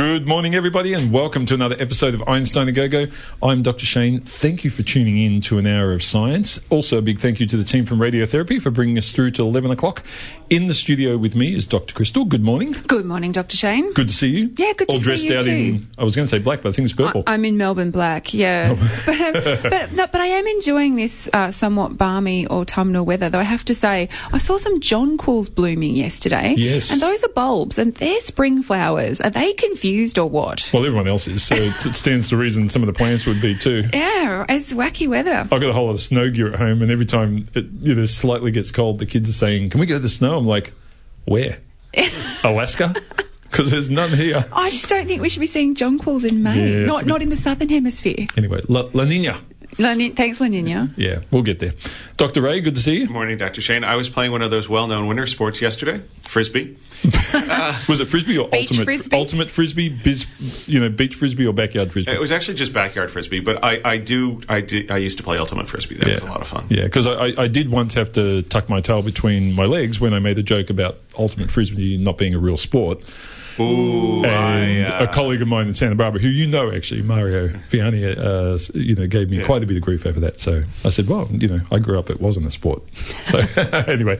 Good morning, everybody, and welcome to another episode of Einstein a Go Go. I'm Dr. Shane. Thank you for tuning in to an hour of science. Also, a big thank you to the team from Radiotherapy for bringing us through to 11 o'clock. In the studio with me is Dr. Crystal. Good morning. Good morning, Dr. Shane. Good to see you. Yeah, good to All see dressed you out too. in, I was going to say black, but I think it's purple. I, am in Melbourne Black, yeah. Oh. but, um, but, no, but I am enjoying this uh, somewhat balmy autumnal weather, though I have to say, I saw some jonquils blooming yesterday. Yes. And those are bulbs, and they're spring flowers. Are they confused or what? well, everyone else is, so it it stands to reason some of the plants would be too. Yeah, it's wacky weather. I've got a whole lot of snow gear at home, and every time it you know, slightly gets cold, the kids are saying, Can we go to the snow? I'm like, Where? Alaska? Because there's none here. I just don't think we should be seeing jonquils in May. Yeah, not bit- not in the southern hemisphere. Anyway, La, La Nina. La Ni- Thanks, Laninia. Yeah, we'll get there. Dr. Ray, good to see you. Good morning, Dr. Shane. I was playing one of those well-known winter sports yesterday, frisbee. Was it frisbee or ultimate frisbee? ultimate frisbee? Biz, you know, beach frisbee or backyard frisbee? It was actually just backyard frisbee, but I, I do I did I used to play ultimate frisbee. That was a lot of fun. Yeah, because I, I, I did once have to tuck my tail between my legs when I made a joke about ultimate frisbee not being a real sport. Ooh, and I, uh, a colleague of mine in Santa Barbara, who you know actually, Mario Fiani, uh, you know, gave me Yeah. quite a bit of grief over that. So I said, well, you know, I grew up, it wasn't a sport. So anyway,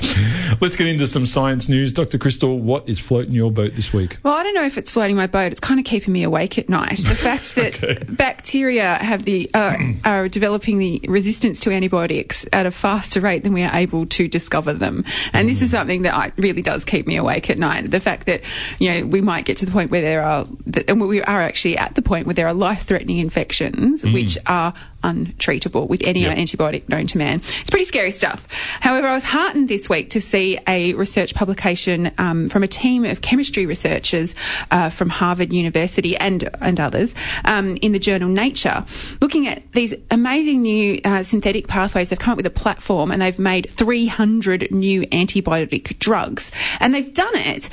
let's get into some science news. Dr. Crystal, what is floating your boat this week? Well, I don't know if it's floating my boat. It's kind of keeping me awake at night. The fact that Okay. bacteria have the uh, are developing the resistance to antibiotics at a faster rate than we are able to discover them, and this is something that I, really does keep me awake at night. The fact that you know we might get to the point where there are, and we are actually at the point where there are life-threatening infections mm. which are untreatable with any Yep. antibiotic known to man. It's pretty scary stuff. However, I was heartened this week to see a research publication um, from a team of chemistry researchers uh, from Harvard University and and others um, in the journal Nature, looking at these amazing new uh, synthetic pathways. They've come up with a platform and they've made 300 new antibiotic drugs, and they've done it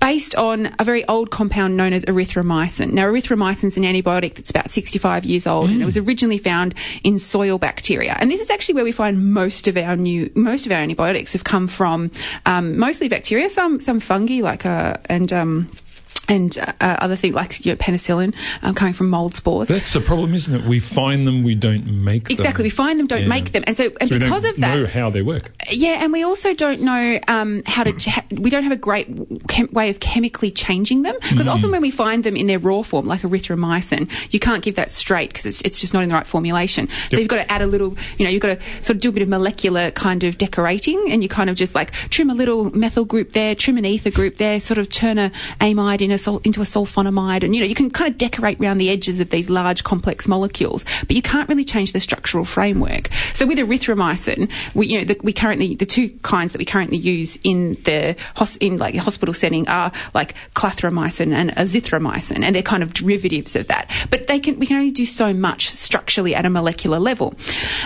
based on a very old compound known as erythromycin. Now, erythromycin is an antibiotic that's about 65 years old, and it was originally found in soil bacteria. And this is actually where we find most of our new, most of our antibiotics have come from, um, mostly bacteria, some some fungi like uh, and. Um, and uh, other things like you know, penicillin um, coming from mold spores. That's the problem, isn't it? We find them, we don't make them. Exactly, we find them, don't Yeah. make them, and so and So we because don't of that, know how they work. yeah, and we also don't know um, how to. Ch- we don't have a great chem- way of chemically changing them because often when we find them in their raw form, like erythromycin, you can't give that straight because it's, it's just not in the right formulation. So you've got to add a little. You know, you've got to sort of do a bit of molecular kind of decorating, and you kind of just like trim a little methyl group there, trim an ether group there, sort of turn a amide in a sul- into a sulfonamide, and you know you can kind of decorate around the edges of these large complex molecules, but you can't really change the structural framework. So with erythromycin, we you know the, we currently the two kinds that we currently use in the hos, in like hospital setting are like clarithromycin and azithromycin, and they're kind of derivatives of that. But they can we can only do so much structurally at a molecular level,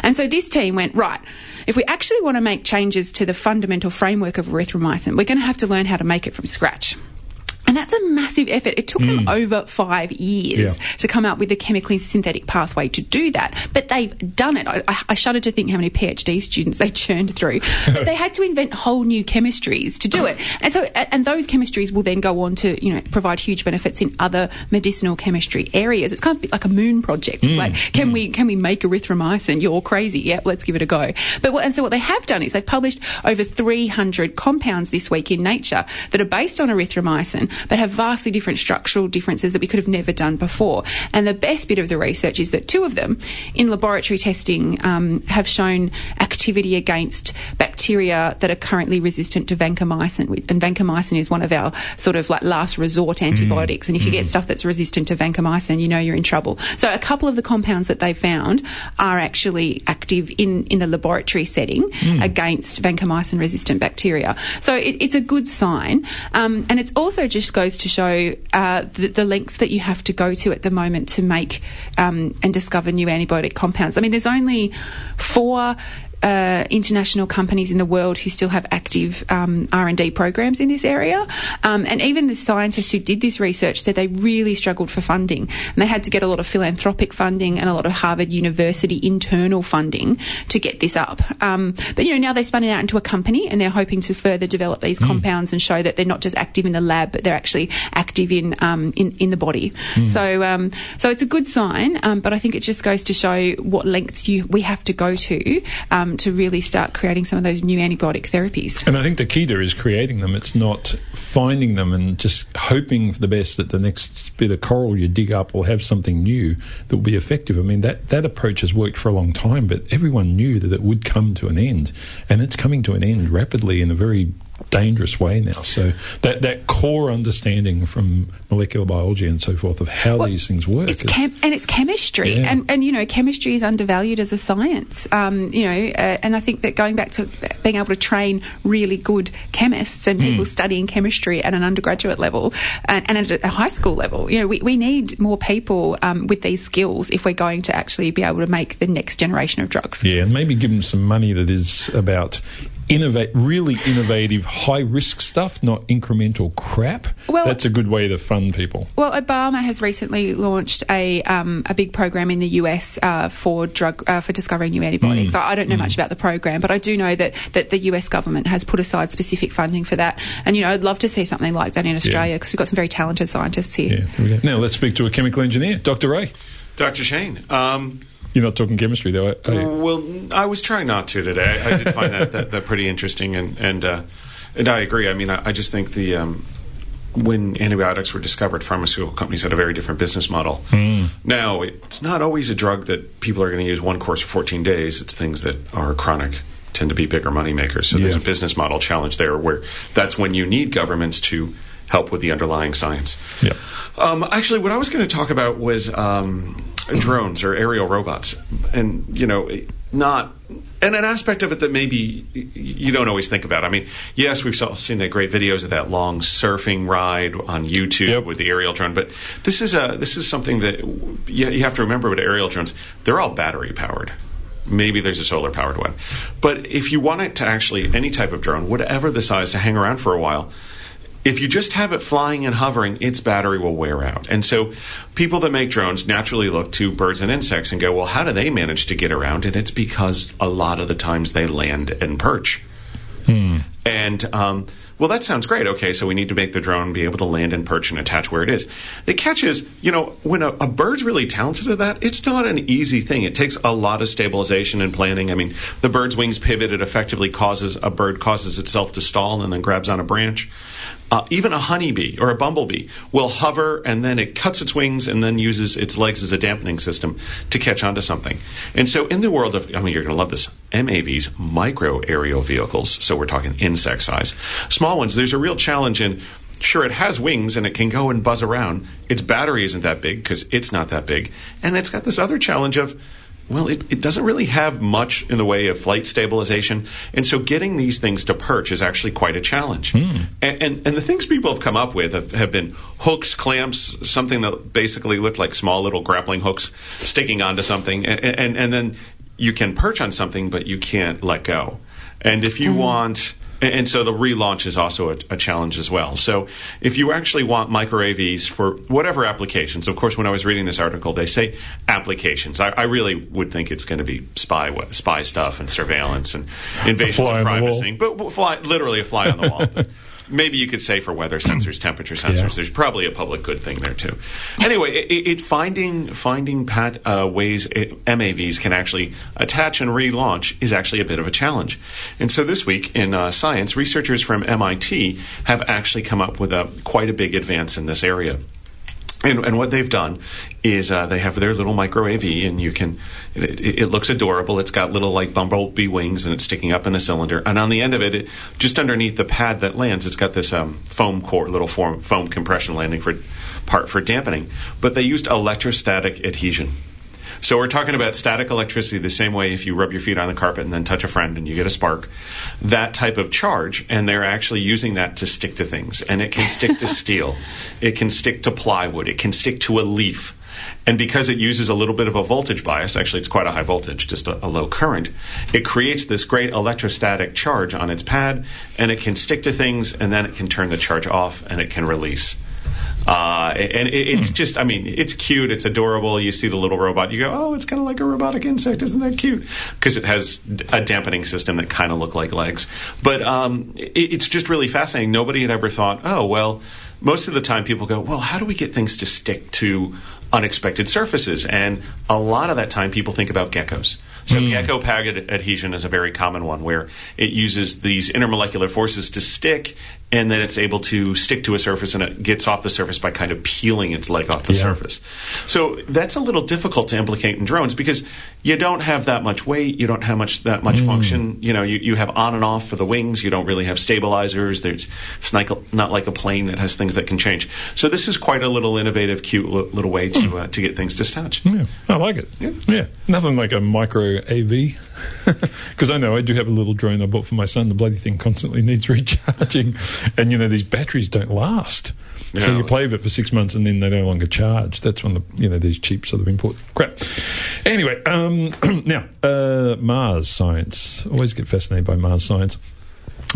and so this team went right. If we actually want to make changes to the fundamental framework of erythromycin, we're going to have to learn how to make it from scratch. And that's a massive effort. It took them hmm. over five years Yeah. to come up with a chemically synthetic pathway to do that. But they've done it. I, I- shudder to think how many PhD students they churned through. but they had to invent whole new chemistries to do it. And so, and those chemistries will then go on to, you know, provide huge benefits in other medicinal chemistry areas. It's kind of a bit like a moon project. It's hmm. like, can hmm. we, can we make erythromycin? You're crazy. Yep, let's give it a go. But what, and so what they have done is they've published over 300 compounds this week in Nature that are based on erythromycin, but have vastly different structural differences that we could have never done before. And the best bit of the research is that two of them, in laboratory testing, um, have shown activity against bacteria that are currently resistant to vancomycin. And vancomycin is one of our sort of like last resort antibiotics. And if you get stuff that's resistant to vancomycin, you know you're in trouble. So a couple of the compounds that they found are actually active in, in the laboratory setting against vancomycin resistant bacteria. So it, it's a good sign. Um, and it also just goes to show uh, the, the lengths that you have to go to at the moment to make um, and discover new antibiotic compounds. I mean, there's only four uh, international companies in the world who still have active um, R&D programs in this area. Um, and even the scientists who did this research said they really struggled for funding. And they had to get a lot of philanthropic funding and a lot of Harvard University internal funding to get this up. Um, but, you know, now they've spun it out into a company and they're hoping to further develop these compounds and show that they're not just active in the lab, but they're actually active in, um, in, in the body. So, um, so it's a good sign, um, but I think it just goes to show what lengths you, we have to go to um, to really start creating some of those new antibiotic therapies. And I think the key there is creating them. It's not finding them and just hoping for the best that the next bit of coral you dig up will have something new that will be effective. I mean, that, that approach has worked for a long time, but everyone knew that it would come to an end. And it's coming to an end rapidly in a very dangerous way now. So that, that core understanding from molecular biology and so forth of how Well, these things work. It's is- and it's chemistry, Yeah. and and you know chemistry is undervalued as a science. Um, you know, uh, and I think that going back to being able to train really good chemists and people studying chemistry at an undergraduate level and, and at a high school level, you know, we, we need more people um, with these skills if we're going to actually be able to make the next generation of drugs. Yeah, and maybe give them some money that is about innovate, really innovative, high risk stuff, not incremental crap. Well- That's a good way to fund people. Well, Obama has recently launched a um, a big program in the US uh, for drug uh, for discovering new antibiotics. I, I don't know much about the program, but I do know that that the US government has put aside specific funding for that. And you know, I'd love to see something like that in Australia because we've got some very talented scientists here. Yeah, here. Now let's speak to a chemical engineer, Dr. Ray. Dr. Shane. Um, You're not talking chemistry, though. are you? well, I was trying not to today. I, I did find that, that, that pretty interesting, and and uh, and I agree. I mean, I, I just think the um, when antibiotics were discovered, pharmaceutical companies had a very different business model. Now, it's not always a drug that people are going to use one course for 14 days. It's things that are chronic tend to be bigger money makers. So there's a business model challenge there where that's when you need governments to help with the underlying science. Yeah. Um, actually, what I was going to talk about was um, drones or aerial robots, and you know, not and an aspect of it that maybe you don't always think about. I mean, yes, we've saw- seen the great videos of that long surfing ride on YouTube Yep. with the aerial drone, but this is a this is something that you, you have to remember with aerial drones. They're all battery powered. Maybe there's a solar powered one. But if you want it to actually, any type of drone, whatever the size, to hang around for a while, if you just have it flying and hovering, its battery will wear out. And so people that make drones naturally look to birds and insects and go, well, how do they manage to get around? And it's because a lot of the times they land and perch. And um, well, that sounds great. Okay, so we need to make the drone be able to land and perch and attach where it is. The catch is, you know, when a, a bird's really talented at that, it's not an easy thing. It takes a lot of stabilization and planning. I mean, the bird's wings pivot; it effectively causes a bird causes itself to stall and then grabs on a branch. Uh, even a honeybee or a bumblebee will hover and then it cuts its wings and then uses its legs as a dampening system to catch onto something. And so, in the world of, I mean, you're going to love this MAVs, micro aerial vehicles. So, we're talking insect size. Small ones, there's a real challenge in. Sure, it has wings and it can go and buzz around. Its battery isn't that big because it's not that big. And it's got this other challenge of well, it, it doesn't really have much in the way of flight stabilization. And so getting these things to perch is actually quite a challenge. Hmm. And, and, and the things people have come up with have, have been hooks, clamps, something that basically looked like small little grappling hooks sticking onto something. And, and, and then you can perch on something, but you can't let go. And if you hmm. want. And so the relaunch is also a, a challenge as well. So if you actually want micro AVs for whatever applications, of course, when I was reading this article, they say applications. I, I really would think it's going to be spy spy stuff and surveillance and invasions of on the wall. privacy, but but fly, literally a fly on the wall. Maybe you could say for weather sensors, temperature sensors. Yeah. There's probably a public good thing there too. Anyway, it, it it finding finding pat, uh, ways it, MAVs can actually attach and relaunch is actually a bit of a challenge. And so this week in uh, science, researchers from MIT have actually come up with a quite a big advance in this area. And, and what they've done is uh, they have their little micro AV, and you can. It, it, looks adorable. It's got little like bumblebee wings, and it's sticking up in a cylinder. And on the end of it, it just underneath the pad that lands, it's got this um, foam core, little foam, foam compression landing for part for dampening. But they used electrostatic adhesion. So we're talking about static electricity the same way if you rub your feet on the carpet and then touch a friend and you get a spark. That type of charge, and they're actually using that to stick to things. And it can stick to steel, it can stick to plywood, it can stick to a leaf. And because it uses a little bit of a voltage bias, actually it's quite a high voltage, just a, a low current, it creates this great electrostatic charge on its pad, and it can stick to things, and then it can turn the charge off, and it can release. Uh, and it, it's just, I mean, it's cute, it's adorable. You see the little robot, you go, oh, it's kind of like a robotic insect, isn't that cute? Because it has a dampening system that kind of look like legs. But um, it, it's just really fascinating. Nobody had ever thought, oh, well, most of the time people go, well, how do we get things to stick to unexpected surfaces? And a lot of that time people think about geckos. So Hmm. gecko pag adhesion is a very common one where it uses these intermolecular forces to stick and then it's able to stick to a surface and it gets off the surface by kind of peeling its leg off the Yeah. surface. So that's a little difficult to implicate in drones because you don't have that much weight, you don't have much that much function. You know, you, you have on and off for the wings, you don't really have stabilizers. There's it's like, not like a plane that has things that can change. So this is quite a little innovative, cute little way to uh, to get things dispatched. Yeah, I like it. Yeah. Yeah, nothing like a micro AV. Because I know I do have a little drone I bought for my son. The bloody thing constantly needs recharging, and you know these batteries don't last. So you play with it for six months and then they no longer charge. That's when the you know these cheap sort of import crap. Anyway, um, now uh, Mars science. Always get fascinated by Mars science.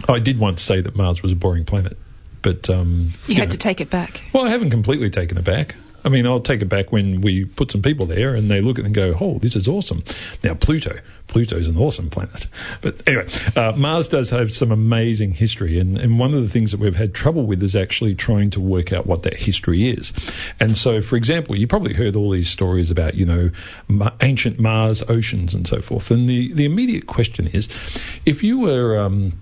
I did once say that Mars was a boring planet, but um, You had know, to take it back. well, I haven't completely taken it back. I mean, I'll take it back when we put some people there and they look at it and go, oh, this is awesome. Now, Pluto. Pluto's an awesome planet. But anyway, uh, Mars does have some amazing history. And, and one of the things that we've had trouble with is actually trying to work out what that history is. And so, for example, you probably heard all these stories about, you know, ancient Mars oceans and so forth. And the, the immediate question is if you were. Um,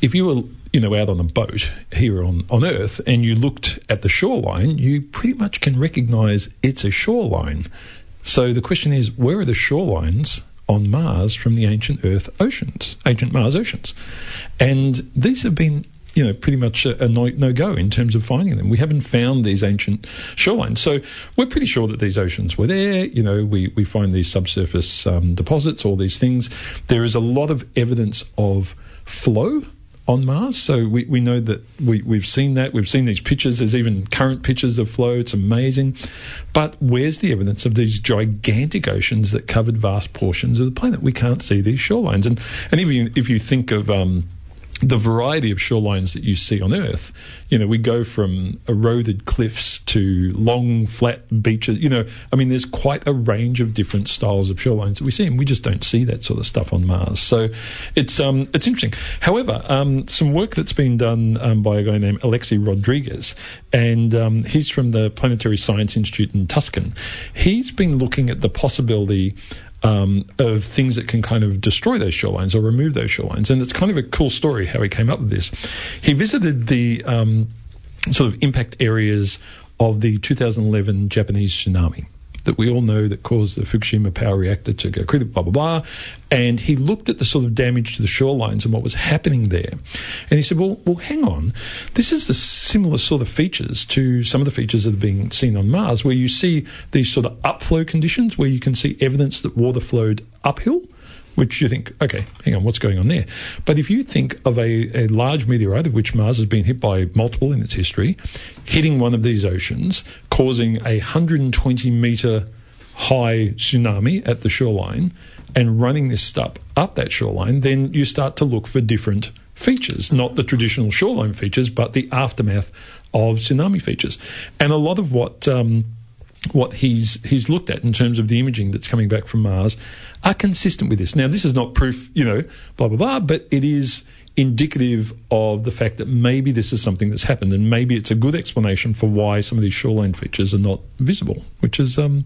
if you were you know out on a boat here on, on earth and you looked at the shoreline you pretty much can recognize it's a shoreline so the question is where are the shorelines on mars from the ancient earth oceans ancient mars oceans and these have been you know, pretty much a, a no, go in terms of finding them. We haven't found these ancient shorelines. So we're pretty sure that these oceans were there. You know, we, we find these subsurface um, deposits, all these things. There is a lot of evidence of flow on Mars. So we, we know that we, we've seen that. We've seen these pictures. There's even current pictures of flow. It's amazing. But where's the evidence of these gigantic oceans that covered vast portions of the planet? We can't see these shorelines. And, and even if you think of, um, the variety of shorelines that you see on Earth, you know, we go from eroded cliffs to long, flat beaches. You know, I mean, there's quite a range of different styles of shorelines that we see, and we just don't see that sort of stuff on Mars. So it's um, it's interesting. However, um, some work that's been done um, by a guy named Alexis Rodriguez, and um, he's from the Planetary Science Institute in Tucson. He's been looking at the possibility um, of things that can kind of destroy those shorelines or remove those shorelines. And it's kind of a cool story how he came up with this. He visited the um, sort of impact areas of the 2011 Japanese tsunami that we all know that caused the Fukushima power reactor to go critical, blah, blah, blah. And he looked at the sort of damage to the shorelines and what was happening there. And he said, well, well, hang on. This is the similar sort of features to some of the features that are being seen on Mars, where you see these sort of upflow conditions, where you can see evidence that water flowed uphill which you think, okay, hang on, what's going on there? But if you think of a, a large meteorite, of which Mars has been hit by multiple in its history, hitting one of these oceans, causing a 120 metre high tsunami at the shoreline, and running this stuff up that shoreline, then you start to look for different features, not the traditional shoreline features, but the aftermath of tsunami features. And a lot of what. Um, what he's he's looked at in terms of the imaging that's coming back from Mars are consistent with this. Now, this is not proof, you know, blah blah blah, but it is indicative of the fact that maybe this is something that's happened, and maybe it's a good explanation for why some of these shoreline features are not visible, which is um,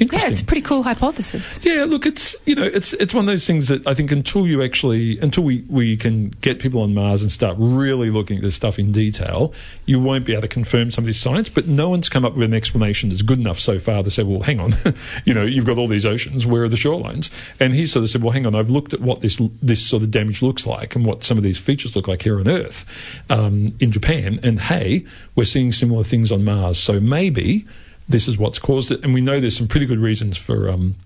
Yeah, it's a pretty cool hypothesis. Yeah, look, it's you know, it's it's one of those things that I think until you actually until we, we can get people on Mars and start really looking at this stuff in detail, you won't be able to confirm some of this science. But no one's come up with an explanation that's good enough so far to say, well, hang on, you know, you've got all these oceans, where are the shorelines? And he sort of said, well, hang on, I've looked at what this this sort of damage looks like and what some of these features look like here on Earth, um, in Japan, and hey, we're seeing similar things on Mars, so maybe this is what's caused it. And we know there's some pretty good reasons for um,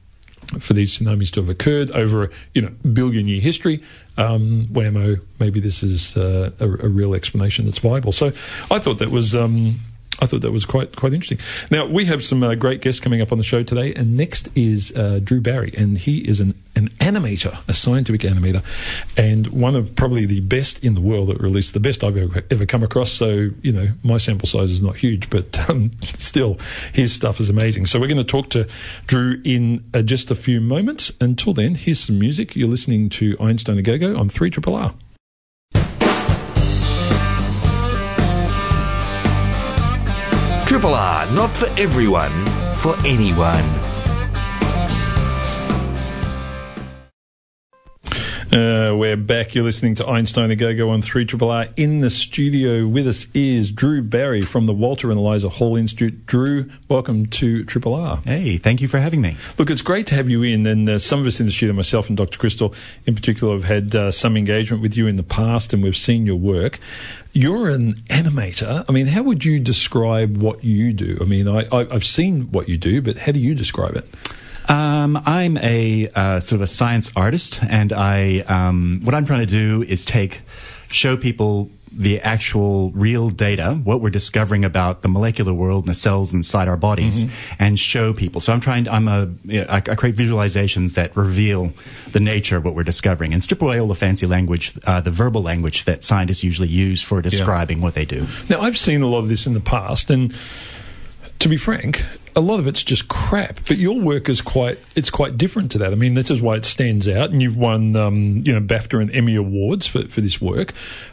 for these tsunamis to have occurred over a you know billion year history. Um, whammo, maybe this is uh, a, a real explanation that's viable. So I thought that was. Um, I thought that was quite quite interesting. Now we have some uh, great guests coming up on the show today, and next is uh, Drew Berry, and he is an an animator, a scientific animator, and one of probably the best in the world, or at least the best I've ever, ever come across. So you know, my sample size is not huge, but um, still, his stuff is amazing. So we're going to talk to Drew in uh, just a few moments. Until then, here's some music. You're listening to Einstein a Go Go on Three Triple R. Triple R, not for everyone, for anyone. Uh, we're back. You're listening to Einstein a Go Go on 3 Triple R. In the studio with us is Drew Berry from the Walter and Eliza Hall Institute. Drew, welcome to Triple R. Hey, thank you for having me. Look, it's great to have you in, and uh, some of us in the studio, myself and Dr. Crystal in particular, have had uh, some engagement with you in the past, and we've seen your work. You're an animator. I mean, how would you describe what you do? I mean, I, I, I've seen what you do, but how do you describe it? Um, I'm a uh, sort of a science artist, and I um, what I'm trying to do is take show people the actual real data, what we're discovering about the molecular world and the cells inside our bodies, and show people. So I'm trying. To, I'm a I, I create visualizations that reveal the nature of what we're discovering and strip away all the fancy language, uh, the verbal language that scientists usually use for describing what they do. Now, I've seen a lot of this in the past, and to be frank, a lot of it's just crap. But your work is quite it's quite different to that. I mean, this is why it stands out, and you've won um, you know BAFTA and Emmy awards for, for this work.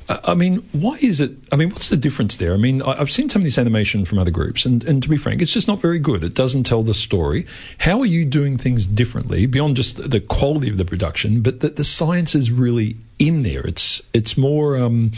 Uh, I mean, why is it? I mean, what's the difference there? I mean, I, I've seen some of this animation from other groups, and, and to be frank, it's just not very good. It doesn't tell the story. How are you doing things differently beyond just the quality of the production, but that the science is really in there? It's it's more. Um,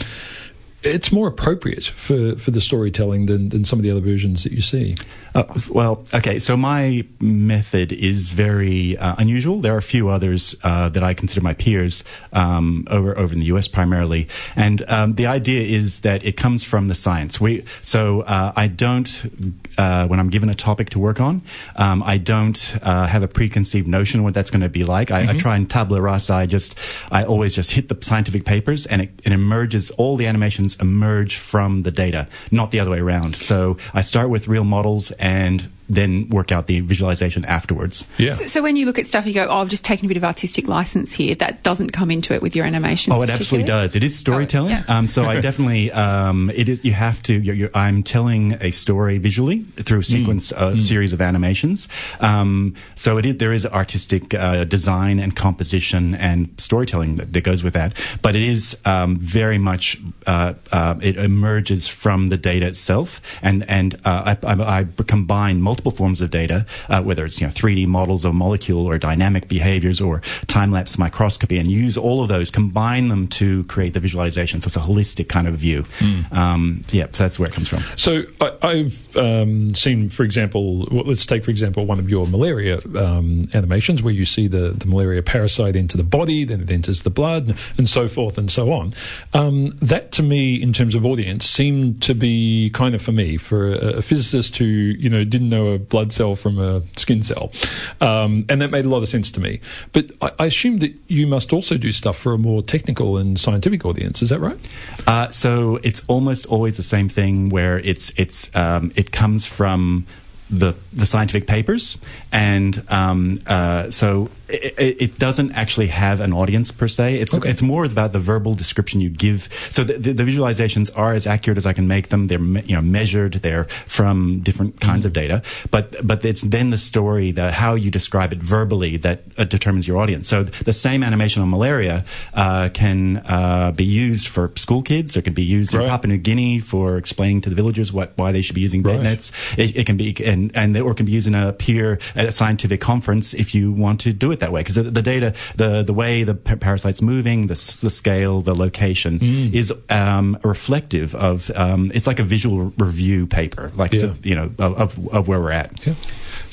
it's more appropriate for, for the storytelling than, than some of the other versions that you see. Uh, well, okay, so my method is very uh, unusual. There are a few others uh, that I consider my peers um, over over in the U.S. primarily, and um, the idea is that it comes from the science. We so uh, I don't uh, when I'm given a topic to work on, um, I don't uh, have a preconceived notion of what that's going to be like. I, I try and tabula rasa. I just I always just hit the scientific papers, and it, it emerges. All the animations emerge from the data, not the other way around. So I start with real models and then work out the visualization afterwards. Yeah. So, so when you look at stuff, you go, "Oh, I've just taken a bit of artistic license here." That doesn't come into it with your animations. Oh, it absolutely does. It is storytelling. Oh, yeah. um, so I definitely, um, it is. You have to. You're, you're, I'm telling a story visually through a sequence, uh, series of animations. Um, so it is. There is artistic uh, design and composition and storytelling that, that goes with that. But it is um, very much. Uh, uh, it emerges from the data itself, and and uh, I, I, I combine multiple forms of data, uh, whether it's you know 3D models of molecule or dynamic behaviors or time lapse microscopy, and use all of those, combine them to create the visualization. So it's a holistic kind of view. Um, yeah, so that's where it comes from. So I, I've um, seen, for example, well, let's take for example one of your malaria um, animations where you see the, the malaria parasite into the body, then it enters the blood, and so forth and so on. Um, that to me, in terms of audience, seemed to be kind of for me for a, a physicist who you know didn't know a blood cell from a skin cell, um, and that made a lot of sense to me. But I, I assume that you must also do stuff for a more technical and scientific audience. Is that right? Uh, so it's almost always the same thing where it's it's um, it comes from the the scientific papers, and um, uh, so it, it, doesn't actually have an audience per se. It's Okay. it's more about the verbal description you give. So the, the, the visualizations are as accurate as I can make them. They're you know measured. They're from different kinds of data, but but it's then the story, the how you describe it verbally that uh, determines your audience. So the same animation on malaria uh, can uh, be used for school kids. It can be used Right. in Papua New Guinea for explaining to the villagers what why they should be using bed Right. nets. It, it can be and and or it can be used in a peer at a scientific conference if you want to do it that way because the, the data the the way the pa- parasite's moving the, the scale the location Mm. is um, reflective of um, it's like a visual review paper like Yeah. to, you know of, of, of where we're at Yeah.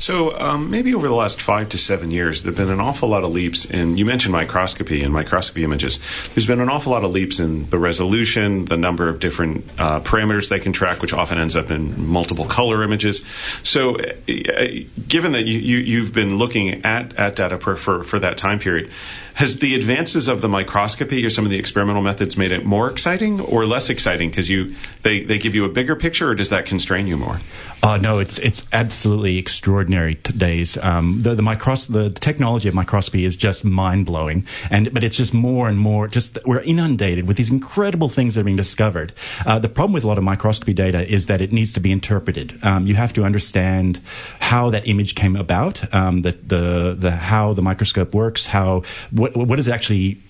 So um, maybe over the last five to seven years, there've been an awful lot of leaps in. You mentioned microscopy and microscopy images. There's been an awful lot of leaps in the resolution, the number of different uh, parameters they can track, which often ends up in multiple color images. so, uh, given that you, have been looking at, at data for, for, for that time period, has the advances of the microscopy or some of the experimental methods made it more exciting or less exciting because you they, they give you a bigger picture, or does that constrain you more? Uh, no, it's it's absolutely extraordinary today's um, the the, micros- the technology of microscopy is just mind blowing, and but it's just more and more. Just we're inundated with these incredible things that are being discovered. Uh, the problem with a lot of microscopy data is that it needs to be interpreted. Um, you have to understand how that image came about, um, the, the the how the microscope works, how what what is actually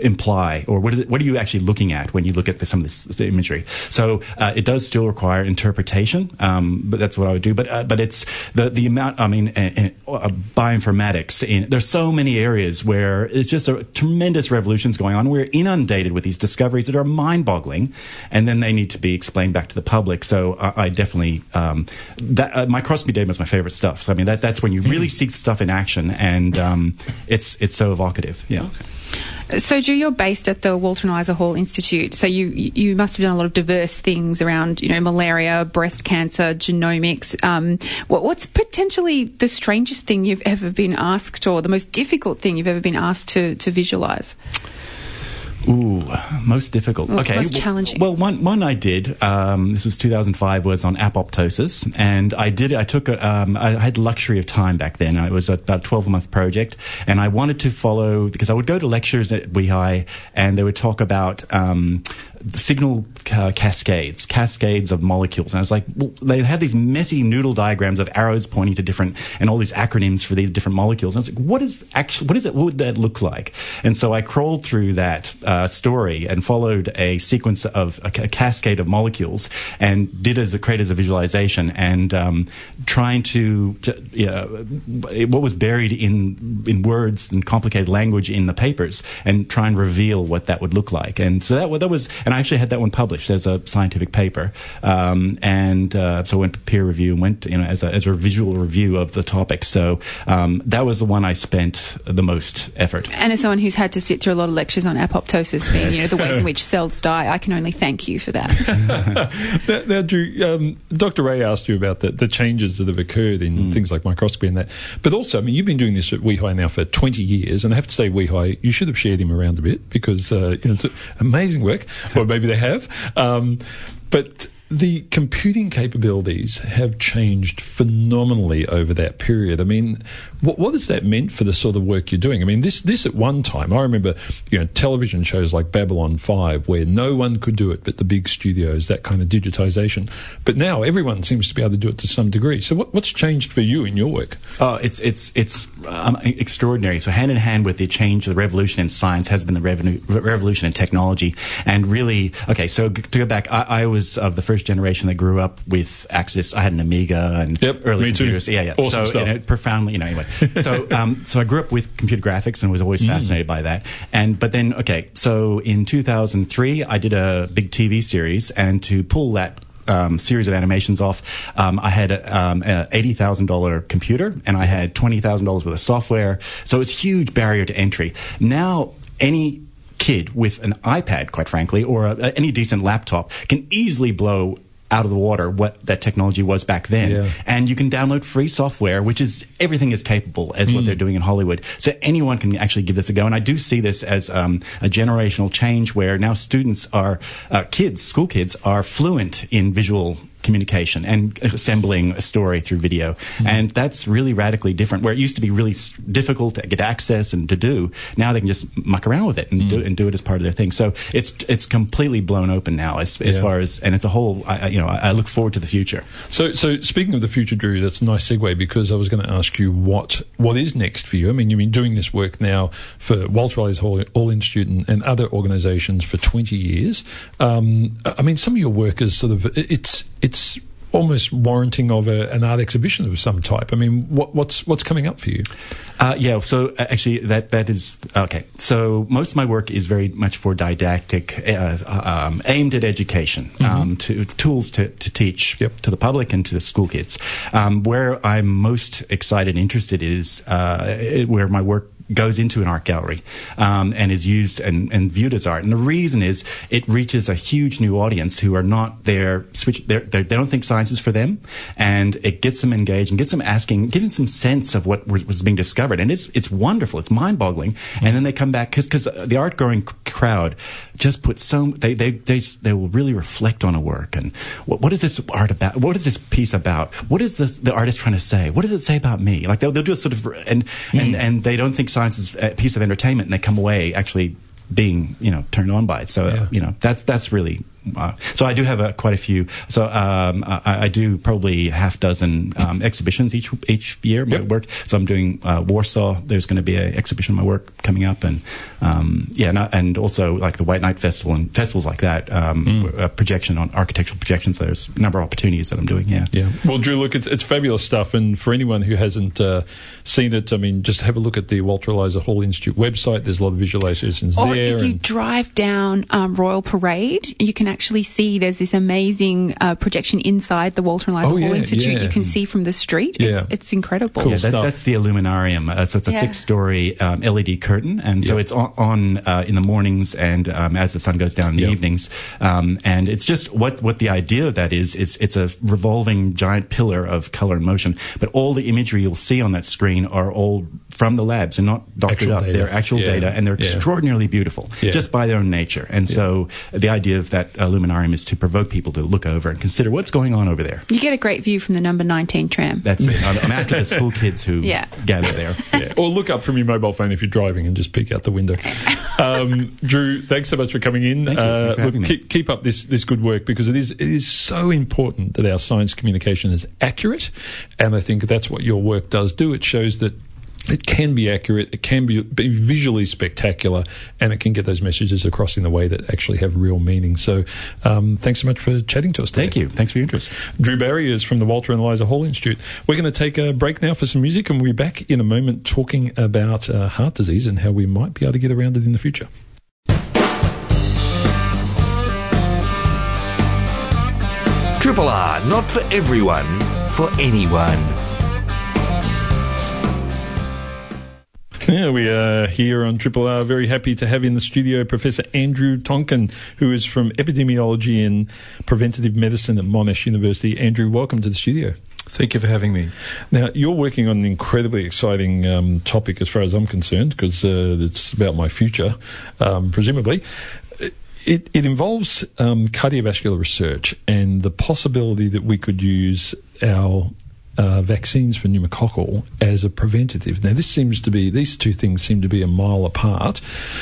imply, or what, it, what are you actually looking at when you look at the, some of this, this imagery? So uh, it does still require interpretation, um, but that's what I would do. But uh, but it's the the amount. I mean, uh, uh, bioinformatics. In, there's so many areas where it's just a tremendous revolutions going on. We're inundated with these discoveries that are mind-boggling, and then they need to be explained back to the public. So I, I definitely um, that uh, microscopy data is my favorite stuff. So I mean that that's when you really hmm. see stuff in action, and um, it's it's so evocative. Yeah. Okay. So, Drew, you're based at the Walter and Eliza Hall Institute. So you you must have done a lot of diverse things around, you know, malaria, breast cancer, genomics. Um, what, what's potentially the strangest thing you've ever been asked, or the most difficult thing you've ever been asked to to visualize? Ooh, most difficult. Okay, most challenging. Well, one one I did. Um, this was 2005. Was on apoptosis, and I did. I took. A, um, I had luxury of time back then. It was about a 12 month project, and I wanted to follow because I would go to lectures at WEHI, and they would talk about um, signal uh, cascades, cascades of molecules. And I was like, well, they had these messy noodle diagrams of arrows pointing to different, and all these acronyms for these different molecules. And I was like, what is actually, what is it? What would that look like? And so I crawled through that uh, story and followed a sequence of a, a, cascade of molecules and did as a create as a visualization and um, trying to, to you know, what was buried in in words and complicated language in the papers and try and reveal what that would look like. And so that that was and I actually had that one published as a scientific paper. Um, and uh, so I went to peer review and went, you know, as a, as a visual review of the topic. So um, that was the one I spent the most effort. And as someone who's had to sit through a lot of lectures on apoptosis, being, you know, the ways in which cells die, I can only thank you for that. now, now, Drew, um, Dr. Ray asked you about the, the changes that have occurred in mm. things like microscopy and that. But also, I mean, you've been doing this at WEHI now for 20 years, and I have to say, WEHI, you should have shared him around a bit because uh, you know, it's amazing work or maybe they have. Um, but the computing capabilities have changed phenomenally over that period. I mean, what, what has that meant for the sort of work you're doing? I mean, this this at one time, I remember, you know, television shows like Babylon Five, where no one could do it but the big studios, that kind of digitization. But now everyone seems to be able to do it to some degree. So, what, what's changed for you in your work? Oh, it's it's it's um, extraordinary. So, hand in hand with the change, the revolution in science has been the revenu- revolution in technology, and really, okay. So, to go back, I, I was of the first generation that grew up with access. I had an Amiga and yep, early computers. Too. Yeah, yeah. Awesome so, stuff. You know, profoundly, you know, anyway. so, um, so I grew up with computer graphics and was always mm. fascinated mm. by that. And but then, okay, so in 2003, I did a big TV series, and to pull that um, series of animations off, um, I had um, an eighty thousand dollar computer and I had twenty thousand dollars worth of software. So it's a huge barrier to entry. Now any kid with an iPad, quite frankly, or a, any decent laptop can easily blow out of the water what that technology was back then. Yeah. And you can download free software, which is everything is capable as mm. what they're doing in Hollywood. So anyone can actually give this a go. And I do see this as um, a generational change where now students are, uh, kids, school kids are fluent in visual communication and assembling a story through video. Mm. And that's really radically different. Where it used to be really difficult to get access and to do, now they can just muck around with it and, mm. do, and do it as part of their thing. So it's it's completely blown open now as, as yeah. far as, and it's a whole, I, you know, I, look forward to the future. So, so speaking of the future, Drew, that's a nice segue because I was going to ask you what what is next for you. I mean, you've been doing this work now for Walter Eliza Hall, All Institute and, and other organisations for 20 years. Um, I mean, some of your work is sort of, it's, it's almost warranting of a, an art exhibition of some type. I mean, what, what's what's coming up for you? Uh, yeah, so uh, actually, that that is okay. So most of my work is very much for didactic, uh, um, aimed at education, um, to tools to, to teach Yep. to the public and to the school kids. Um, where I'm most excited and interested is uh, where my work goes into an art gallery um, and is used and, and viewed as art. And the reason is it reaches a huge new audience who are not there, switch, they're, they're, they don't think science is for them, and it gets them engaged and gets them asking, giving some sense of what was being discovered. And it's it's wonderful, it's mind boggling. And then they come back because the art going crowd just put so they, they they they will really reflect on a work and what, what is this art about? What is this piece about? What is the the artist trying to say? What does it say about me? Like they'll, they'll do a sort of and and and they don't think science is a piece of entertainment, and they come away actually being you know turned on by it. So Yeah. you know that's that's really. Uh, so I do have a, quite a few. So um, I, I do probably half dozen um, exhibitions each each year. My Yep. work. So I'm doing uh, Warsaw. There's going to be an exhibition of my work coming up, and um, yeah, and, and also like the White Night Festival and festivals like that. Um, uh, projection on architectural projections. There's a number of opportunities that I'm doing. Yeah. Yeah. Well, Drew, look, it's, it's fabulous stuff. And for anyone who hasn't uh, seen it, I mean, just have a look at the Walter Eliza Hall Institute website. There's a lot of visualizations Or there. if you and- drive down um, Royal Parade, you can actually see there's this amazing uh, projection inside the Walter and Eliza Oh, Hall yeah, Institute. yeah. You can see from the street. Yeah. It's, it's incredible. Cool Yeah, that, stuff. that's the Illuminarium. Uh, so it's a Yeah. six-story um, LED curtain, and so it's on, on uh, in the mornings and um, as the sun goes down in the Yep. evenings. Um, and it's just what what the idea of that is. It's it's a revolving giant pillar of color and motion, but all the imagery you'll see on that screen are all from the labs and not doctored Actual up. data. They're actual Yeah. data, and they're Yeah. extraordinarily beautiful Yeah. just by their own nature. And so the idea of that luminarium is to provoke people to look over and consider what's going on over there. You get a great view from the number 19 tram. That's it. I'm I'm after the school kids who Yeah. gather there. yeah. Or look up from your mobile phone if you're driving and just peek out the window. Um, Drew, thanks so much for coming in. Thank you. Thanks for look, having me. keep, keep up this, this good work because it is it is so important that our science communication is accurate, and I think that's what your work does do. It shows that. It can be accurate, it can be, be visually spectacular, and it can get those messages across in a way that actually have real meaning. So, um, thanks so much for chatting to us today. Thank you. Thanks for your interest. Drew Berry is from the Walter and Eliza Hall Institute. We're going to take a break now for some music, and we'll be back in a moment talking about uh, heart disease and how we might be able to get around it in the future. Triple R, not for everyone, for anyone. Yeah, we are here on Triple R. Very happy to have in the studio Professor Andrew Tonkin, who is from Epidemiology and Preventative Medicine at Monash University. Andrew, welcome to the studio. Thank you for having me. Now, you're working on an incredibly exciting um, topic as far as I'm concerned, because uh, it's about my future, um, presumably. It, it involves um, cardiovascular research and the possibility that we could use our uh, vaccines for pneumococcal as a preventative. Now, this seems to be, these two things seem to be a mile apart.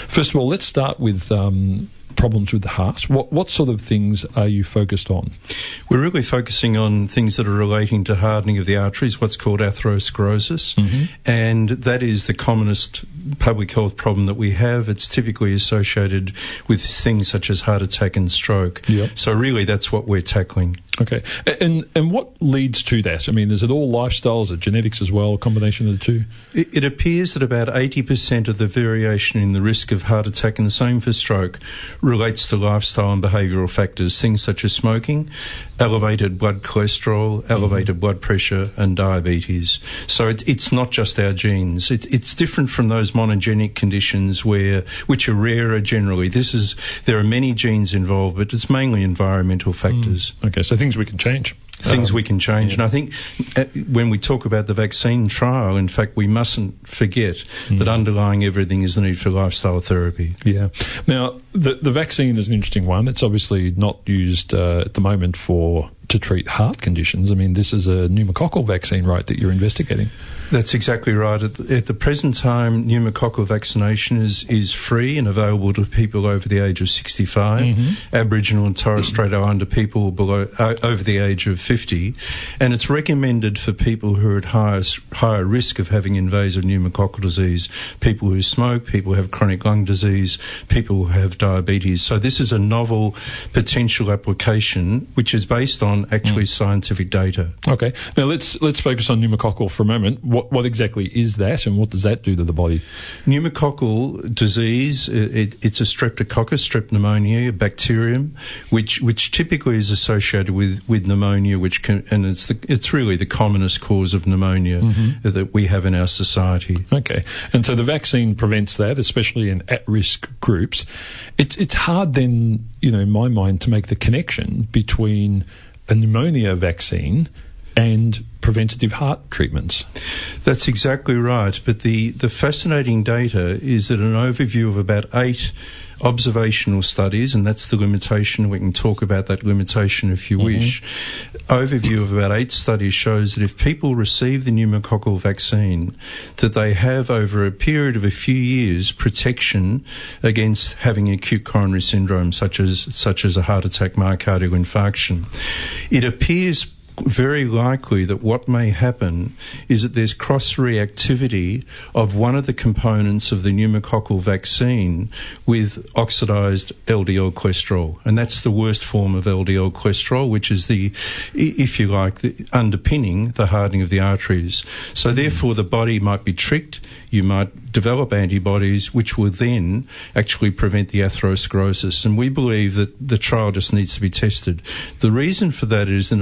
First of all, let's start with um, problems with the heart. What, what sort of things are you focused on? We're really focusing on things that are relating to hardening of the arteries, what's called atherosclerosis, mm-hmm. and that is the commonest public health problem that we have. It's typically associated with things such as heart attack and stroke. Yep. So really, that's what we're tackling. Okay, and and what leads to that? I mean, is it all lifestyles, or genetics as well? A combination of the two? It, it appears that about 80% of the variation in the risk of heart attack, and the same for stroke, relates to lifestyle and behavioural factors, things such as smoking, elevated blood cholesterol, mm-hmm. elevated blood pressure, and diabetes. So it, it's not just our genes. It, it's different from those monogenic conditions where, which are rarer generally. This is, there are many genes involved, but it's mainly environmental factors mm. Okay, so things we can change. Things Um, we can change. And I think uh, when we talk about the vaccine trial, in fact, we mustn't forget Mm. that underlying everything is the need for lifestyle therapy. Yeah. Now, the the vaccine is an interesting one. It's obviously not used uh, at the moment for to treat heart conditions. I mean, this is a pneumococcal vaccine, right? That you're investigating. That's exactly right. At the, at the present time, pneumococcal vaccination is, is free and available to people over the age of 65, Mm-hmm. Aboriginal and Torres Strait Islander people below uh, over the age of 50, and it's recommended for people who are at highest, higher risk of having invasive pneumococcal disease, people who smoke, people who have chronic lung disease, people who have diabetes. So this is a novel potential application which is based on on actually scientific data. Okay. Now let's let's focus on pneumococcal for a moment. What what exactly is that, and what does that do to the body? Pneumococcal disease, it, it's a streptococcus, strep pneumonia, a bacterium, which which typically is associated with, with pneumonia, which can, and it's the, it's really the commonest cause of pneumonia Mm-hmm. that we have in our society. Okay, and so the vaccine prevents that, especially in at-risk groups. It's it's hard then, you know, in my mind, to make the connection between a pneumonia vaccine and preventative heart treatments. That's exactly right. But the, the fascinating data is that an overview of about eight observational studies, and that's the limitation. We can talk about that limitation if you mm-hmm. wish. Overview of about eight studies shows that if people receive the pneumococcal vaccine, that they have over a period of a few years protection against having acute coronary syndrome, such as such as a heart attack, myocardial infarction. It appears very likely that what may happen is that there's cross reactivity of one of the components of the pneumococcal vaccine with oxidized LDL cholesterol. And that's the worst form of LDL cholesterol, which is the, if you like, the underpinning the hardening of the arteries. So therefore the body might be tricked. You might develop antibodies, which will then actually prevent the atherosclerosis. And we believe that the trial just needs to be tested. The reason for that is in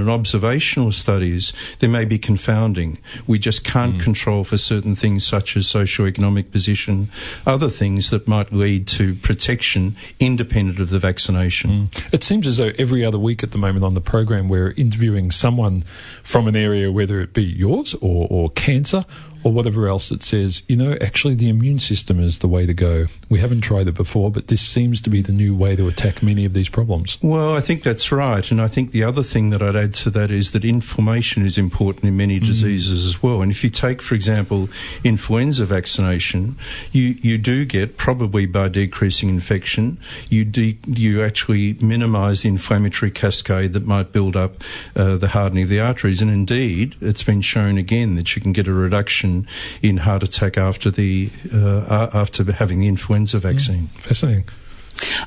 observational studies, there may be confounding. We just can't hmm. control for certain things such as socioeconomic position, other things that might lead to protection independent of the vaccination. Hmm. It seems as though every other week at the moment on the program we're interviewing someone from an area, whether it be yours or, or cancer or whatever else that says, you know, actually the immune system is the way to go. We haven't tried it before, but this seems to be the new way to attack many of these problems. Well, I think that's right. And I think the other thing that I'd add to that is that inflammation is important in many diseases as well. And if you take, for example, influenza vaccination, you, you do get, probably by decreasing infection, you, de- you actually minimise the inflammatory cascade that might build up uh, the hardening of the arteries. And indeed, it's been shown again that you can get a reduction in heart attack after the uh, after having the influenza vaccine. Fascinating.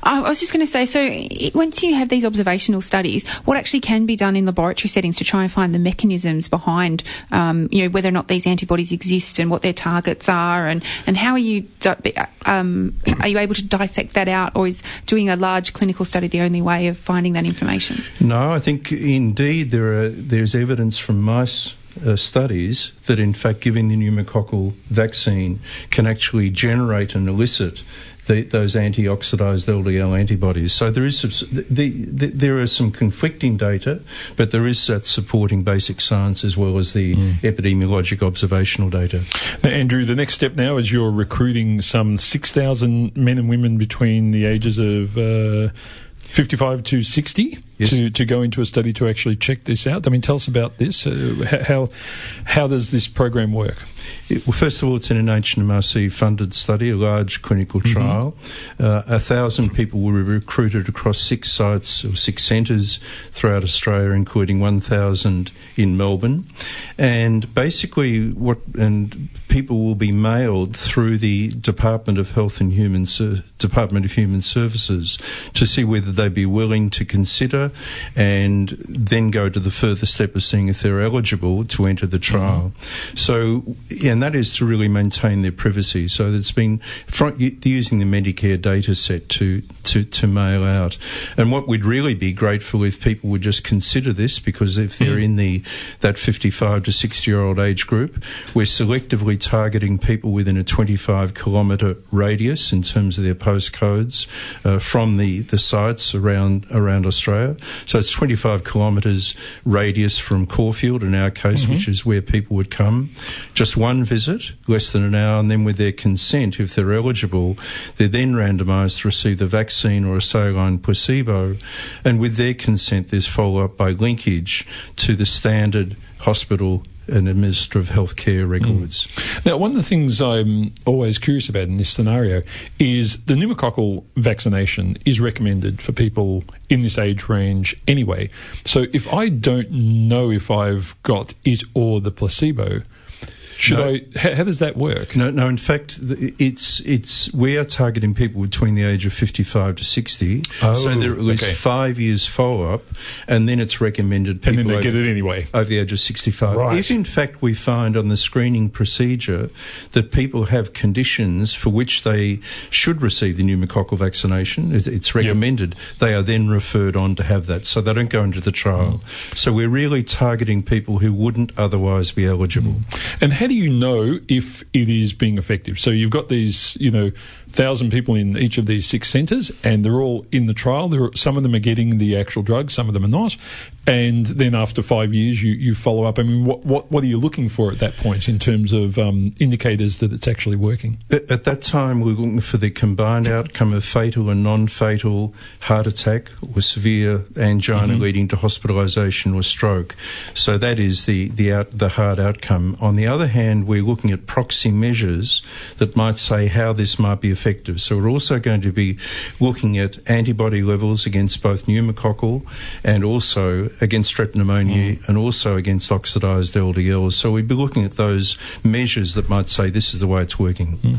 I was just going to say, so i- once you have these observational studies, what actually can be done in laboratory settings to try and find the mechanisms behind, um, you know, whether or not these antibodies exist and what their targets are, and, and how are you um, are you able to dissect that out, or is doing a large clinical study the only way of finding that information? No, I think indeed there are there's evidence from mice. Uh, studies that, in fact, giving the pneumococcal vaccine can actually generate and elicit the, those antioxidized LDL antibodies. So there is subs- the, the, there are some conflicting data, but there is that supporting basic science as well as the epidemiologic observational data. Now, Andrew, the next step now is you're recruiting some 6,000 men and women between the ages of uh, 55 to 60 Yes. to, to go into a study to actually check this out. I mean, tell us about this. Uh, how, how does this program work? It- well, first of all, it's an NHMRC funded study, a large clinical trial. Uh, a thousand people were recruited across six sites or six centres throughout Australia, including 1,000 in Melbourne. And basically, what and people will be mailed through the Department of Health and Human Ser- Department of Human Services to see whether they'd be willing to consider and then go to the further step of seeing if they're eligible to enter the trial. So, and that is to really maintain their privacy. So it's been front, using the Medicare data set to, to, to mail out. And what we'd really be grateful if people would just consider this because if they're in the, that 55 to 60 year old age group, we're selectively targeting people within a 25 kilometre radius in terms of their postcodes uh, from the, the sites around, around Australia. So it's 25 kilometres radius from Caulfield in our case, mm-hmm. which is where people would come. Just one visit, less than an hour, and then with their consent, if they're eligible, they're then randomised to receive the vaccine or a saline placebo. And with their consent, there's follow up by linkage to the standard hospital and administrative healthcare records. Mm. Now, one of the things I'm always curious about in this scenario is the pneumococcal vaccination is recommended for people in this age range anyway. So if I don't know if I've got it or the placebo, Should No. I? How, how does that work? No, no. In fact, it's it's we are targeting people between the age of fifty-five to sixty. Oh, so there at least okay. five years follow-up, and then it's recommended people And then they over, get it anyway. over the age of sixty-five. Right. If in fact we find on the screening procedure that people have conditions for which they should receive the pneumococcal vaccination, it's recommended. They are then referred on to have that, so they don't go into the trial. Mm. So we're really targeting people who wouldn't otherwise be eligible. And how do you know if it is being effective? So you've got these, you know, thousand people in each of these six centres, and they're all in the trial. There are, some of them are getting the actual drug, some of them are not. And then after five years, you, you follow up. I mean, what, what what are you looking for at that point in terms of um, indicators that it's actually working? At, at that time, we were looking for the combined outcome of fatal and non-fatal heart attack or severe angina leading to hospitalisation or stroke. So that is the the, out, the hard outcome. On the other hand, we're looking at proxy measures that might say how this might be effective. So we're also going to be looking at antibody levels against both pneumococcal and also against strep pneumonia mm. and also against oxidised LDLs. So we'd be looking at those measures that might say this is the way it's working. Mm.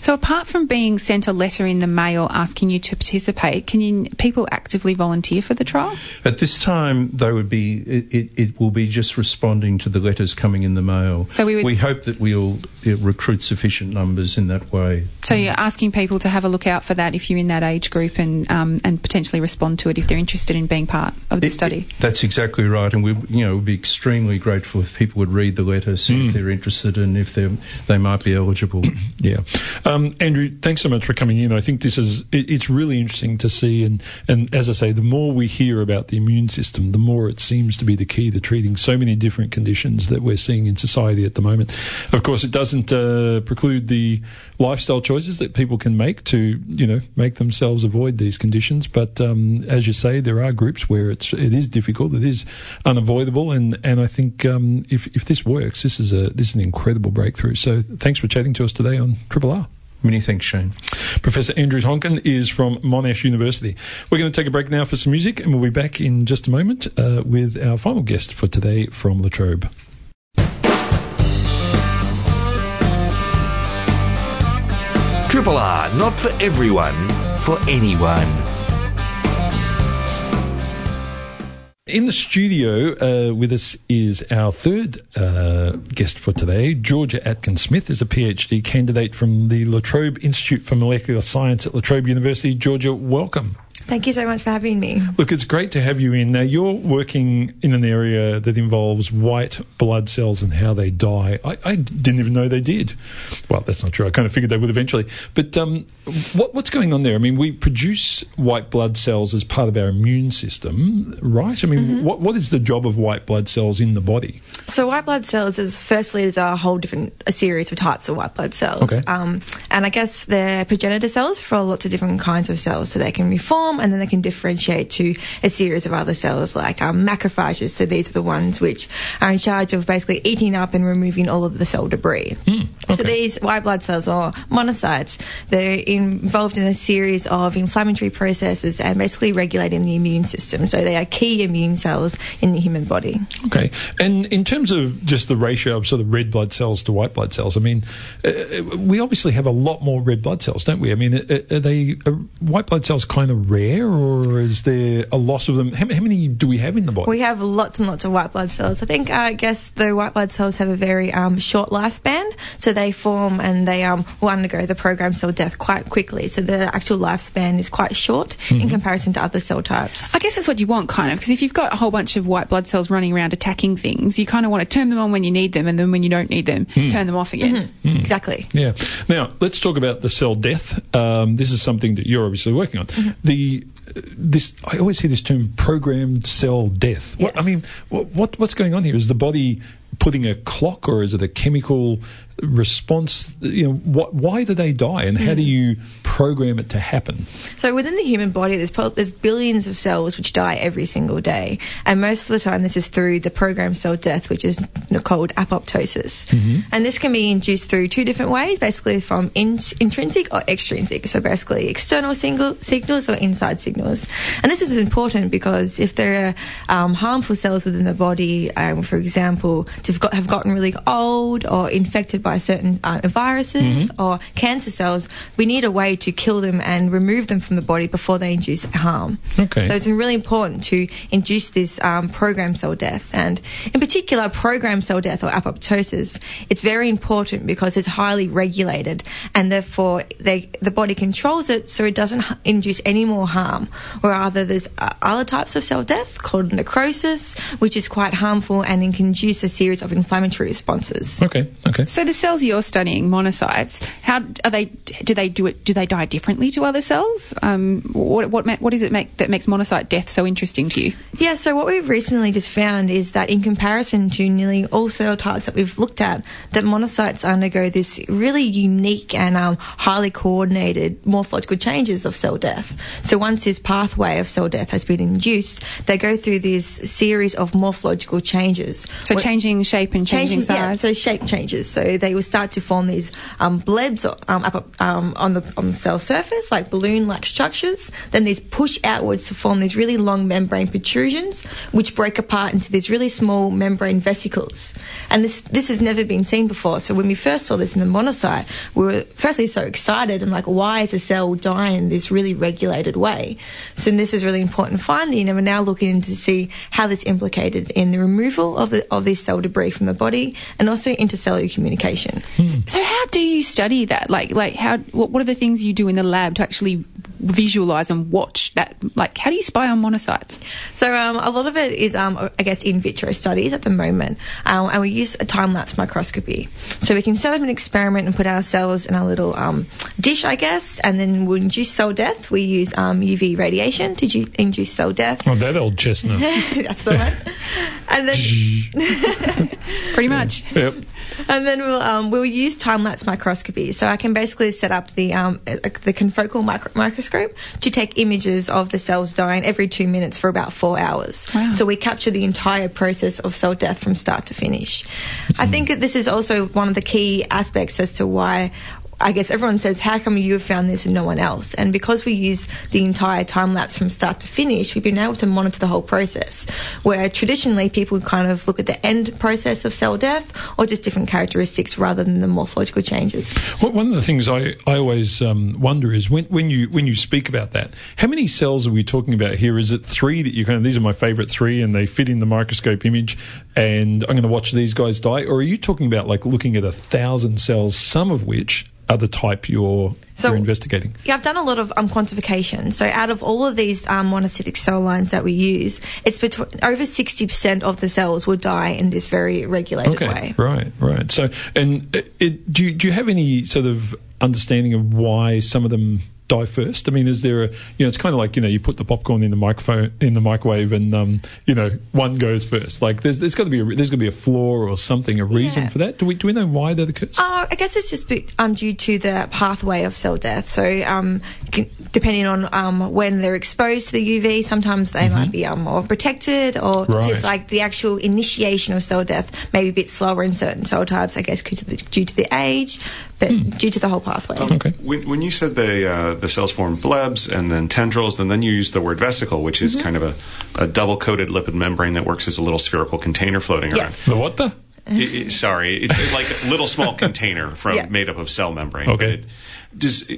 So, apart from being sent a letter in the mail asking you to participate, can you, people actively volunteer for the trial? At this time, they would be. It, it, it will be just responding to the letters coming in the mail. So we would- hope that we'll recruit sufficient numbers in that way. So, you're asking people to have a look out for that if you're in that age group and um, and potentially respond to it if they're interested in being part of the It- study. it- that's exactly right, and we, you know, would be extremely grateful if people would read the letter, see if they're interested, and if they they might be eligible. Yeah, um, Andrew, thanks so much for coming in. I think this is it, it's really interesting to see, and and as I say, the more we hear about the immune system, the more it seems to be the key to treating so many different conditions that we're seeing in society at the moment. Of course, it doesn't uh, preclude the lifestyle choices that people can make to you know make themselves avoid these conditions. But um, as you say, there are groups where it's it is difficult, it is unavoidable, and and I think um, if if this works, this is a this is an incredible breakthrough. So thanks for chatting to us today on Triple R. Many thanks, Shane. Professor Andrew Tonkin is from Monash University. We're going to take a break now for some music, and we'll be back in just a moment uh, with our final guest for today from La Trobe. Triple R, not for everyone, for anyone. In the studio uh, with us is our third uh, guest for today. Georgia Atkin-Smith is a PhD candidate from the La Trobe Institute for Molecular Science at La Trobe University. Georgia, welcome. Thank you so much for having me. Look, it's great to have you in. Now, you're working in an area that involves white blood cells and how they die. I, I didn't even know they did. Well, that's not true. I kind of figured they would eventually. But um, what, what's going on there? I mean, we produce white blood cells as part of our immune system, right? I mean, what, what is the job of white blood cells in the body? So white blood cells is firstly there's a whole different a series of types of white blood cells. Okay. Um, and I guess they're progenitor cells for lots of different kinds of cells. So they can reform and then they can differentiate to a series of other cells like um, macrophages. So these are the ones which are in charge of basically eating up and removing all of the cell debris. Hmm, so okay. these white blood cells or monocytes, they're involved in a series of inflammatory processes and basically regulating the immune system. So they are key immune cells in the human body. Okay. And in terms of just the ratio of sort of red blood cells to white blood cells, I mean, uh, uh we obviously have a lot more red blood cells, don't we? I mean, are, are they are white blood cells kind of rare, or is there a loss of them? How, how many do we have in the body? We have lots and lots of white blood cells. I think, uh, I guess, the white blood cells have a very um, short lifespan, so they form and they um, will undergo the programmed cell death quite quickly. So the actual lifespan is quite short in comparison to other cell types. I guess that's what you want, kind of, because if you've got a whole bunch of white blood cells running around attacking things, you kind of want to turn them on when you need them, and then when you don't need them, turn them off again. Exactly. Yeah. Now let's talk about the cell death. Um, this is something that you're obviously working on. The uh, this I always hear this term programmed cell death. What, I mean, what, what what's going on here? Is the body putting a clock, or is it a chemical response? You know, what, why do they die, and how do you program it to happen? So within the human body, there's pro- there's billions of cells which die every single day, and most of the time this is through the programmed cell death, which is called apoptosis. And this can be induced through two different ways, basically from in- intrinsic or extrinsic. So basically external single signals or inside signals. signals. And this is important because if there are um, harmful cells within the body, um, for example, have, got, have gotten really old or infected by certain uh, viruses or cancer cells, we need a way to kill them and remove them from the body before they induce harm. Okay. So it's really important to induce this um, programmed cell death. And in particular, programmed cell death or apoptosis, it's very important because it's highly regulated and therefore they, the body controls it so it doesn't induce any more harm. Or rather, there's uh, other types of cell death called necrosis, which is quite harmful and can induce a series of inflammatory responses. Okay, okay. So the cells you're studying, monocytes, how are they? Do they do it? Do they die differently to other cells? Um, what what what is it make, that makes monocyte death so interesting to you? Yeah, so what we've recently just found is that in comparison to nearly all cell types that we've looked at, that monocytes undergo this really unique and um, highly coordinated morphological changes of cell death. So once this pathway of cell death has been induced, they go through this series of morphological changes. So What- changing shape and changing yeah, size. so shape changes. So they will start to form these um, blebs um, up, um, on the on the cell surface, like balloon-like structures. Then these push outwards to form these really long membrane protrusions, which break apart into these really small membrane vesicles. And this this has never been seen before. So when we first saw this in the monocyte, we were firstly so excited and like, why is a cell dying in this really regulated way? So this is really important finding, and we're now looking into to see how this implicated in the removal of the of this cell debris from the body and also intercellular communication. So how do you study that? Like, like how? What, what are the things you do in the lab to actually visualize and watch that? Like, how do you spy on monocytes? So um, a lot of it is, um, I guess, in vitro studies at the moment, um, and we use a time lapse microscopy. So we can set up an experiment and put our cells in a little um, dish, I guess, and then we'll induce cell death. We use um, UV radiation to ju- induce cell death. Oh, that old chestnut. That's the one. And then Pretty much. yep. and then we'll um, we'll use time lapse microscopy. So I can basically set up the um, uh, the confocal micro- microscope to take images of the cells dying every two minutes for about four hours. Wow. So we capture the entire process of cell death from start to finish. I think that this is also one of the key aspects as to why. I guess everyone says, how come you have found this and no one else? And because we use the entire time lapse from start to finish, we've been able to monitor the whole process. Where traditionally people kind of look at the end process of cell death or just different characteristics rather than the morphological changes. Well, one of the things I, I always um, wonder is when, when you when you speak about that, how many cells are we talking about here? Is it three that you kind of these are my favourite three and they fit in the microscope image, and I'm going to watch these guys die, or are you talking about like looking at a thousand cells, some of which the type you're So- you're investigating? Yeah, I've done a lot of um, quantification. So out of all of these um, monocytic cell lines that we use, it's between over 60% of the cells will die in this very regulated Okay, way. right, right. So, and it, it, do you, do you have any sort of understanding of why some of them die first? I mean, is there a you know, it's kind of like you know, you put the popcorn in the microphone in the microwave, and um, you know, one goes first. Like, there's there's got to be a, there's got to be a flaw or something, a reason Yeah. for that. Do we do we know why they're the case? Uh, I guess it's just um, due to the pathway of cell death. So, um, depending on um, when they're exposed to the UV, sometimes they might be um, more protected, or Right. just like the actual initiation of cell death maybe a bit slower in certain cell types. I guess due to the, due to the age, but hmm. due to the whole pathway. Okay. Um, when, when you said the uh, the cells form blebs and then tendrils, and then you used the word vesicle, which is mm-hmm. kind of a, a double coated lipid membrane that works as a little spherical container floating Yes. The what the? around. I- I- sorry, it's like a little small container from Yeah. made up of cell membrane. Okay. But it, does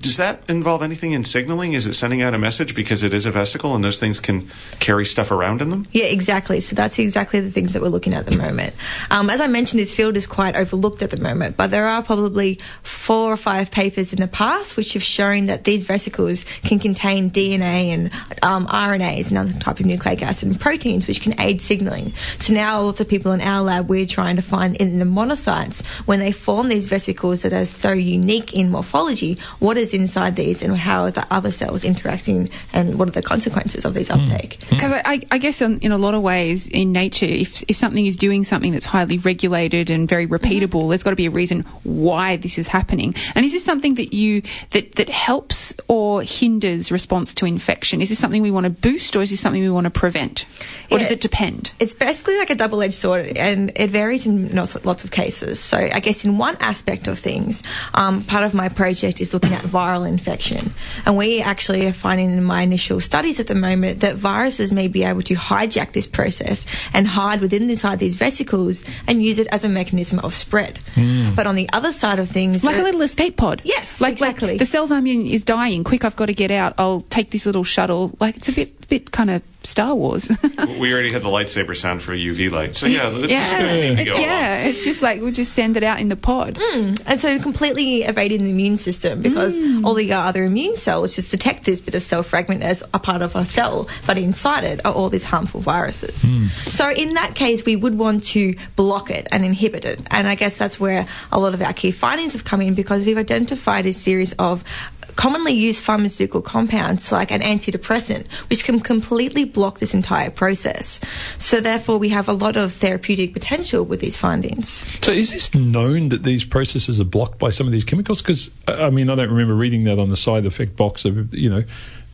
does that involve anything in signaling? Is it sending out a message because it is a vesicle and those things can carry stuff around in them? Yeah, exactly. So that's exactly the things that we're looking at at the moment. Um, as I mentioned, this field is quite overlooked at the moment, but there are probably four or five papers in the past which have shown that these vesicles can contain DNA and um, RNAs and other type of nucleic acid and proteins which can aid signaling. So now lots of people in our lab we're trying to find in the monocytes when they form these vesicles that are so unique in morphology, what is inside these and how are the other cells interacting and what are the consequences of these hmm. uptake. Hmm. Because I, I, I guess in, in a lot of ways in nature, if, if something is doing something that's highly regulated and very mm-hmm. repeatable, there's got to be a reason why this is happening. And is this something that you that that helps or hinders response to infection? Is this something we want to boost or is this something we want to prevent? Or does it depend? It's basically like a double edged sword and it varies in lots lots of cases. So, I guess in one aspect of things, um, part of my project is looking at viral infection. And we actually are finding in my initial studies at the moment that viruses may be able to hijack this process and hide within inside these vesicles and use it as a mechanism of spread. Hmm. But on the other side of things, Like a little escape pod. Yes, like, exactly. Like the cells I'm in is dying. Quick, I've got to get out. I'll take this little shuttle. Like it's a bit, bit kind of Star Wars. we already had the lightsaber sound for a UV light, so yeah, it's just yeah, gonna make me It- go yeah. It's just like we'll just send it out in the pod. Hmm. and so completely evading the immune system because hmm. all the other immune cells just detect this bit of cell fragment as a part of a cell, but inside it are all these harmful viruses. Hmm. So in that case, we would want to block it and inhibit it, and I guess that's where a lot of our key findings have come in because we've identified a series of commonly used pharmaceutical compounds like an antidepressant which can completely block this entire process so therefore we have a lot of therapeutic potential with these findings So is this known that these processes are blocked by some of these chemicals? Because I mean, I don't remember reading that on the side effect box of you know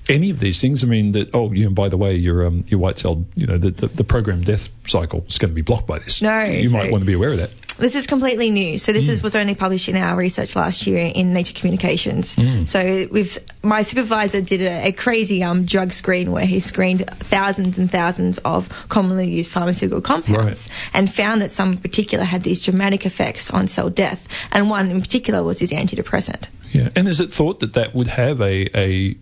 any of these things. I mean that oh, you know, by the way, your um, your white cell, you know, the, the, the program death cycle is going to be blocked by this. No, you might want to be aware of that. This is completely new. So this is, was only published in our research last year in Nature Communications. So we've my supervisor did a, a crazy um, drug screen where he screened thousands and thousands of commonly used pharmaceutical compounds and found that some in particular had these dramatic effects on cell death, and one in particular was this antidepressant. Yeah, and is it thought that that would have a a,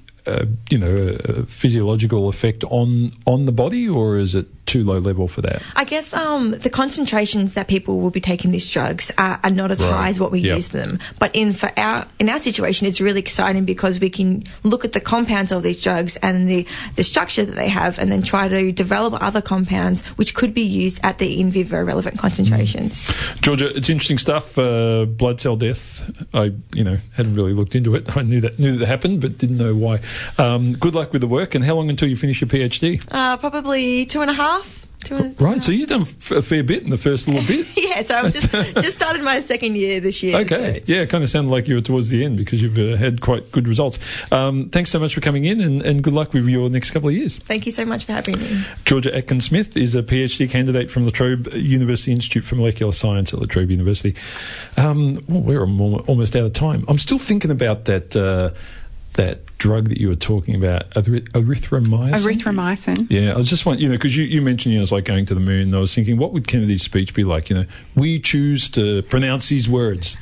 you know a, a physiological effect on on the body, or is it too low level for that? I guess um, the concentrations that people will be taking these drugs are, are not as Right. high as what we Yep. use them. But in for our in our situation, it's really exciting because we can look at the compounds of these drugs and the the structure that they have, and then try to develop other compounds which could be used at the in vivo relevant concentrations. Georgia, it's interesting stuff. Uh, blood cell death. I, you know, hadn't really looked into it. I knew that knew that happened, but didn't know why. Um, good luck with the work. And how long until you finish your PhD? Uh, probably two and a half. Right. So you've done f- a fair bit in the first little bit. yeah, so I've just just started my second year this year. Okay. so- Yeah, it kind of sounded like you were towards the end because you've uh, had quite good results. Um, thanks so much for coming in, and, and good luck with your next couple of years. Thank you so much for having me. Georgia Atkin-Smith is a PhD candidate from La Trobe University Institute for Molecular Science at La Trobe University. Um, well, we're almost out of time. I'm still thinking about that uh, that drug that you were talking about, eryth- erythromycin. Erythromycin. Yeah, I just want you know because you, you mentioned you know it's like going to the moon. And I was thinking, what would Kennedy's speech be like? You know, we choose to pronounce these words.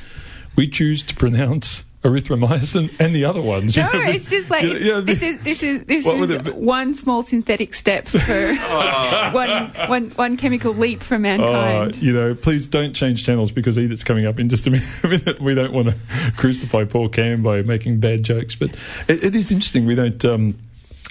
We choose to pronounce erythromycin and the other ones. you No, know, it's just like you know, this is this is this is one small synthetic step for one, one, one chemical leap for mankind. you know, please don't change channels because Edith's coming up in just a minute. we don't want to crucify Paul Cam by making bad jokes, but it, it is interesting. We don't. Um,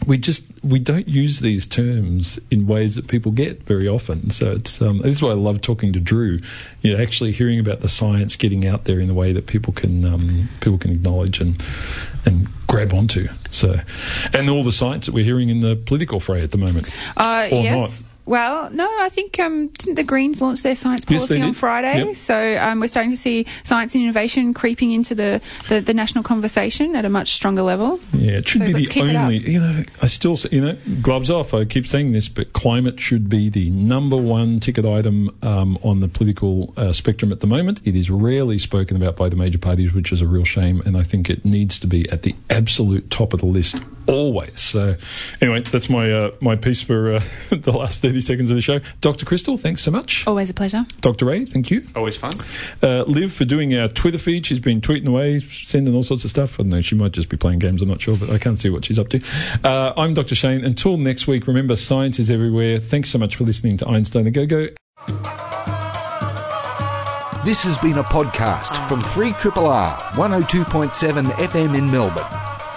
we just we don't use these terms in ways that people get very often. So it's um, this is why I love talking to Drew. You know, actually hearing about the science getting out there in a way that people can um, people can acknowledge and and grab onto. So, and all the science that we're hearing in the political fray at the moment. Uh, Or yes. not. Well, no, I think um, didn't the Greens launch their science Yes, policy on. Friday? Yep. So um, we're starting to see science and innovation creeping into the, the, the national conversation at a much stronger level. Yeah, it should So be the keep it up. only. You know, I still, you know, gloves off. I keep saying this, but climate should be the number one ticket item um, on the political uh, spectrum at the moment. It is rarely spoken about by the major parties, which is a real shame. And I think it needs to be at the absolute top of the list always. So, anyway, that's my uh, my piece for uh, the last thirty seconds of the show. Dr. Crystal, thanks so much. Always a pleasure. Dr. Ray, thank you. Always fun. Uh, Liv for doing our Twitter feed. She's been tweeting away, sending all sorts of stuff. I don't know, she might just be playing games, I'm not sure, but I can't see what she's up to. Uh, I'm Dr. Shane. Until next week, remember, science is everywhere. Thanks so much for listening to Einstein a Go Go. This has been a podcast from Free Triple R 102.7 FM in Melbourne.